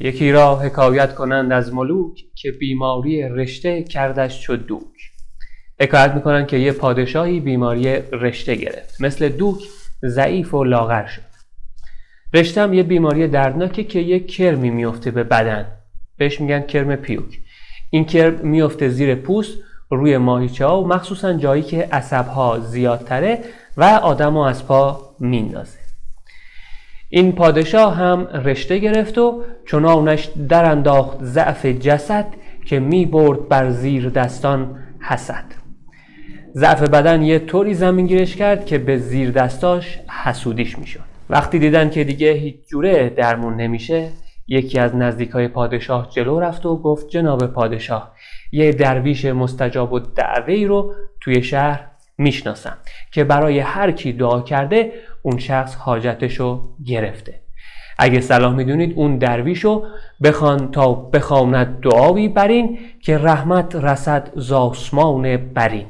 یکی را حکایت کنند از ملوک که بیماری رشته کردش چو دوک. حکایت می‌کنن که یه پادشاهی بیماری رشته گرفت. مثل دوک ضعیف و لاغر شد. رشته هم یه بیماری دردناکه که یه کرمی میفته به بدن. بهش میگن کرم پیوک. این کرم میفته زیر پوست روی ماهیچه ها و مخصوصا جایی که عصب ها زیادتره و آدم از پا میندازه. این پادشاه هم رشته گرفت و چنانش در انداخت ضعف جسد که می برد بر زیر دستان حسد. ضعف بدن یه طوری زمین گیرش کرد که به زیر دستاش حسودیش می‌شد وقتی دیدن که دیگه هیچ جوره درمون نمیشه یکی از نزدیکای پادشاه جلو رفت و گفت جناب پادشاه یه درویش مستجاب و دعوی رو توی شهر می‌شناسم که برای هر کی دعا کرده اون شخص حاجتشو گرفته. اگه صلاح می‌دونید اون درویشو بخوان تا بخواند دعاوی برین که رحمت رسد زاسمان برین.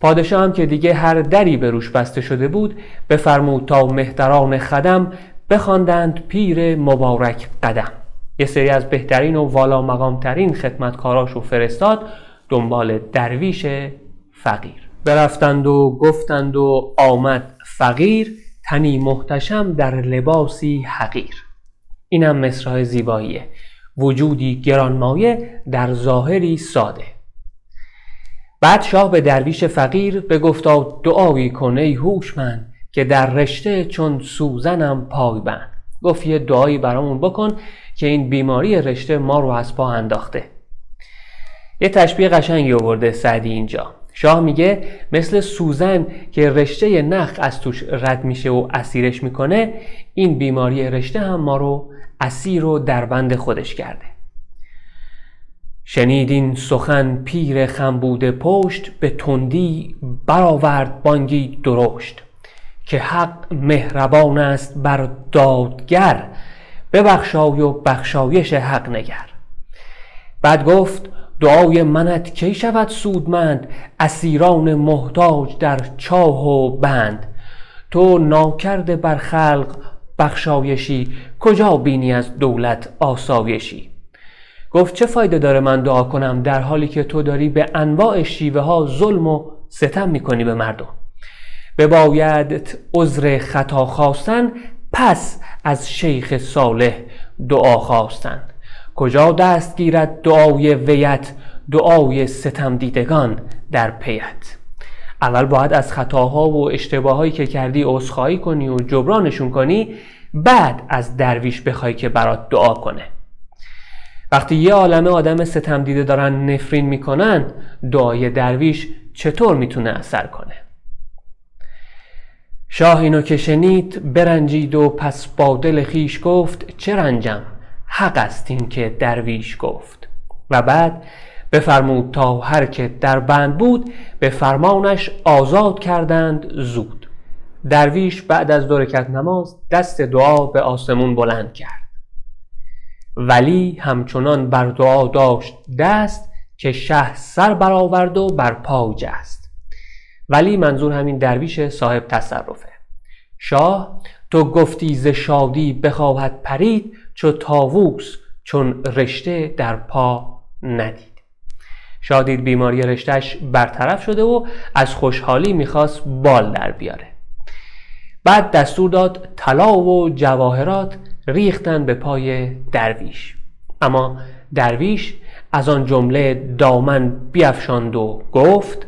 پادشاه هم که دیگه هر دری به روش بسته شده بود بفرمود تا مهتران خدم بخواندند پیر مبارک قدم. یه سری از بهترین و والا مقام ترین خدمتکاراشو فرستاد دنبال درویش فقیر. برفتند و گفتند و آمد فقیر تنی محتشم در لباسی حقیر. اینم مصرع زیباییه. وجودی گرانمایه در ظاهری ساده. بعد شاه به درویش فقیر بگفتا دعایی کن ای هوشمند که در رشته چون سوزنم پای بند گفت یه دعایی برامون بکن که این بیماری رشته ما رو از پا انداخته. یه تشبیه قشنگی آورده سعدی اینجا. شاه میگه مثل سوزن که رشته نخ از توش رد میشه و اسیرش می‌کنه این بیماری رشته هم ما رو اسیر و دربند خودش کرده. شنیدین سخن پیر خمبوده پشت به تندی برآورد بانگی درشت که حق مهربان است بر دادگر ببخشای و بخشایش حق نگر. بعد گفت دعای منت کی شود سودمند؟ اسیران محتاج در چاه و بند. تو ناکرده بر خلق بخشایشی کجا بینی از دولت آسایشی؟ گفت چه فایده داره من دعا کنم در حالی که تو داری به انواع شیوه ها ظلم و ستم می‌کنی به مردم؟ بباید عذر خطا خواستن پس از شیخ صالح دعا خواستن. کجا دست گیرد دعای ویت دعای ستم دیدگان در پیت؟ اول باید از خطاها و اشتباهایی که کردی عذرخواهی کنی و جبرانشون کنی بعد از درویش بخوای که برات دعا کنه. وقتی یه عالمه آدم ستم دیده دارن نفرین می‌کنن دعای درویش چطور می‌تونه اثر کنه؟ شاه اینو که شنید برنجید و پس با دل خیش گفت چه رنجم؟ حق است این که درویش گفت. و بعد بفرمود تا هر که در بند بود به فرمانش آزاد کردند زود. درویش بعد از دو نماز دست دعا به آسمون بلند کرد. ولی همچنان بر دعا داشت دست که شه سر برآورد و بر پا جست. ولی منظور همین درویش صاحب تصرفه. شاه تو گفتی ز شادی بخواهد پرید چو تاووس چون رشته در پا ندید. شادید بیماری رشتهش برطرف شده و از خوشحالی می‌خواست بال در بیاره. بعد دستور داد طلا و جواهرات ریختن به پای درویش. اما درویش از آن جمله دامن بیافشاند و گفت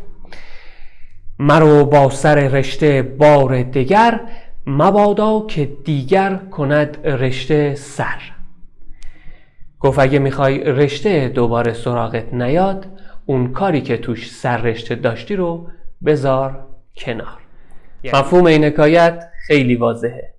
مرو با سر رشته بار دگر مبادا که دیگر کند رشته سر. گفت اگه می‌خوای رشته دوباره سراغت نیاد اون کاری که توش سر رشته داشتی رو بذار کنار. یعنی؟ مفهوم این حکایت خیلی واضحه.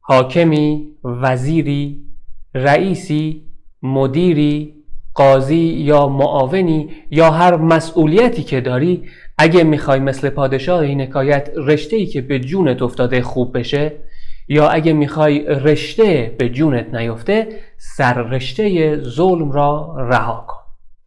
حاکمی، وزیری، رئیسی، مدیری، قاضی یا معاونی یا هر مسئولیتی که داری اگه می‌خوای مثل پادشاه این حکایت رشته ای که به جونت افتاده خوب بشه یا اگه می‌خوای رشته به جونت نیفته سر رشته ظلم را رها کن.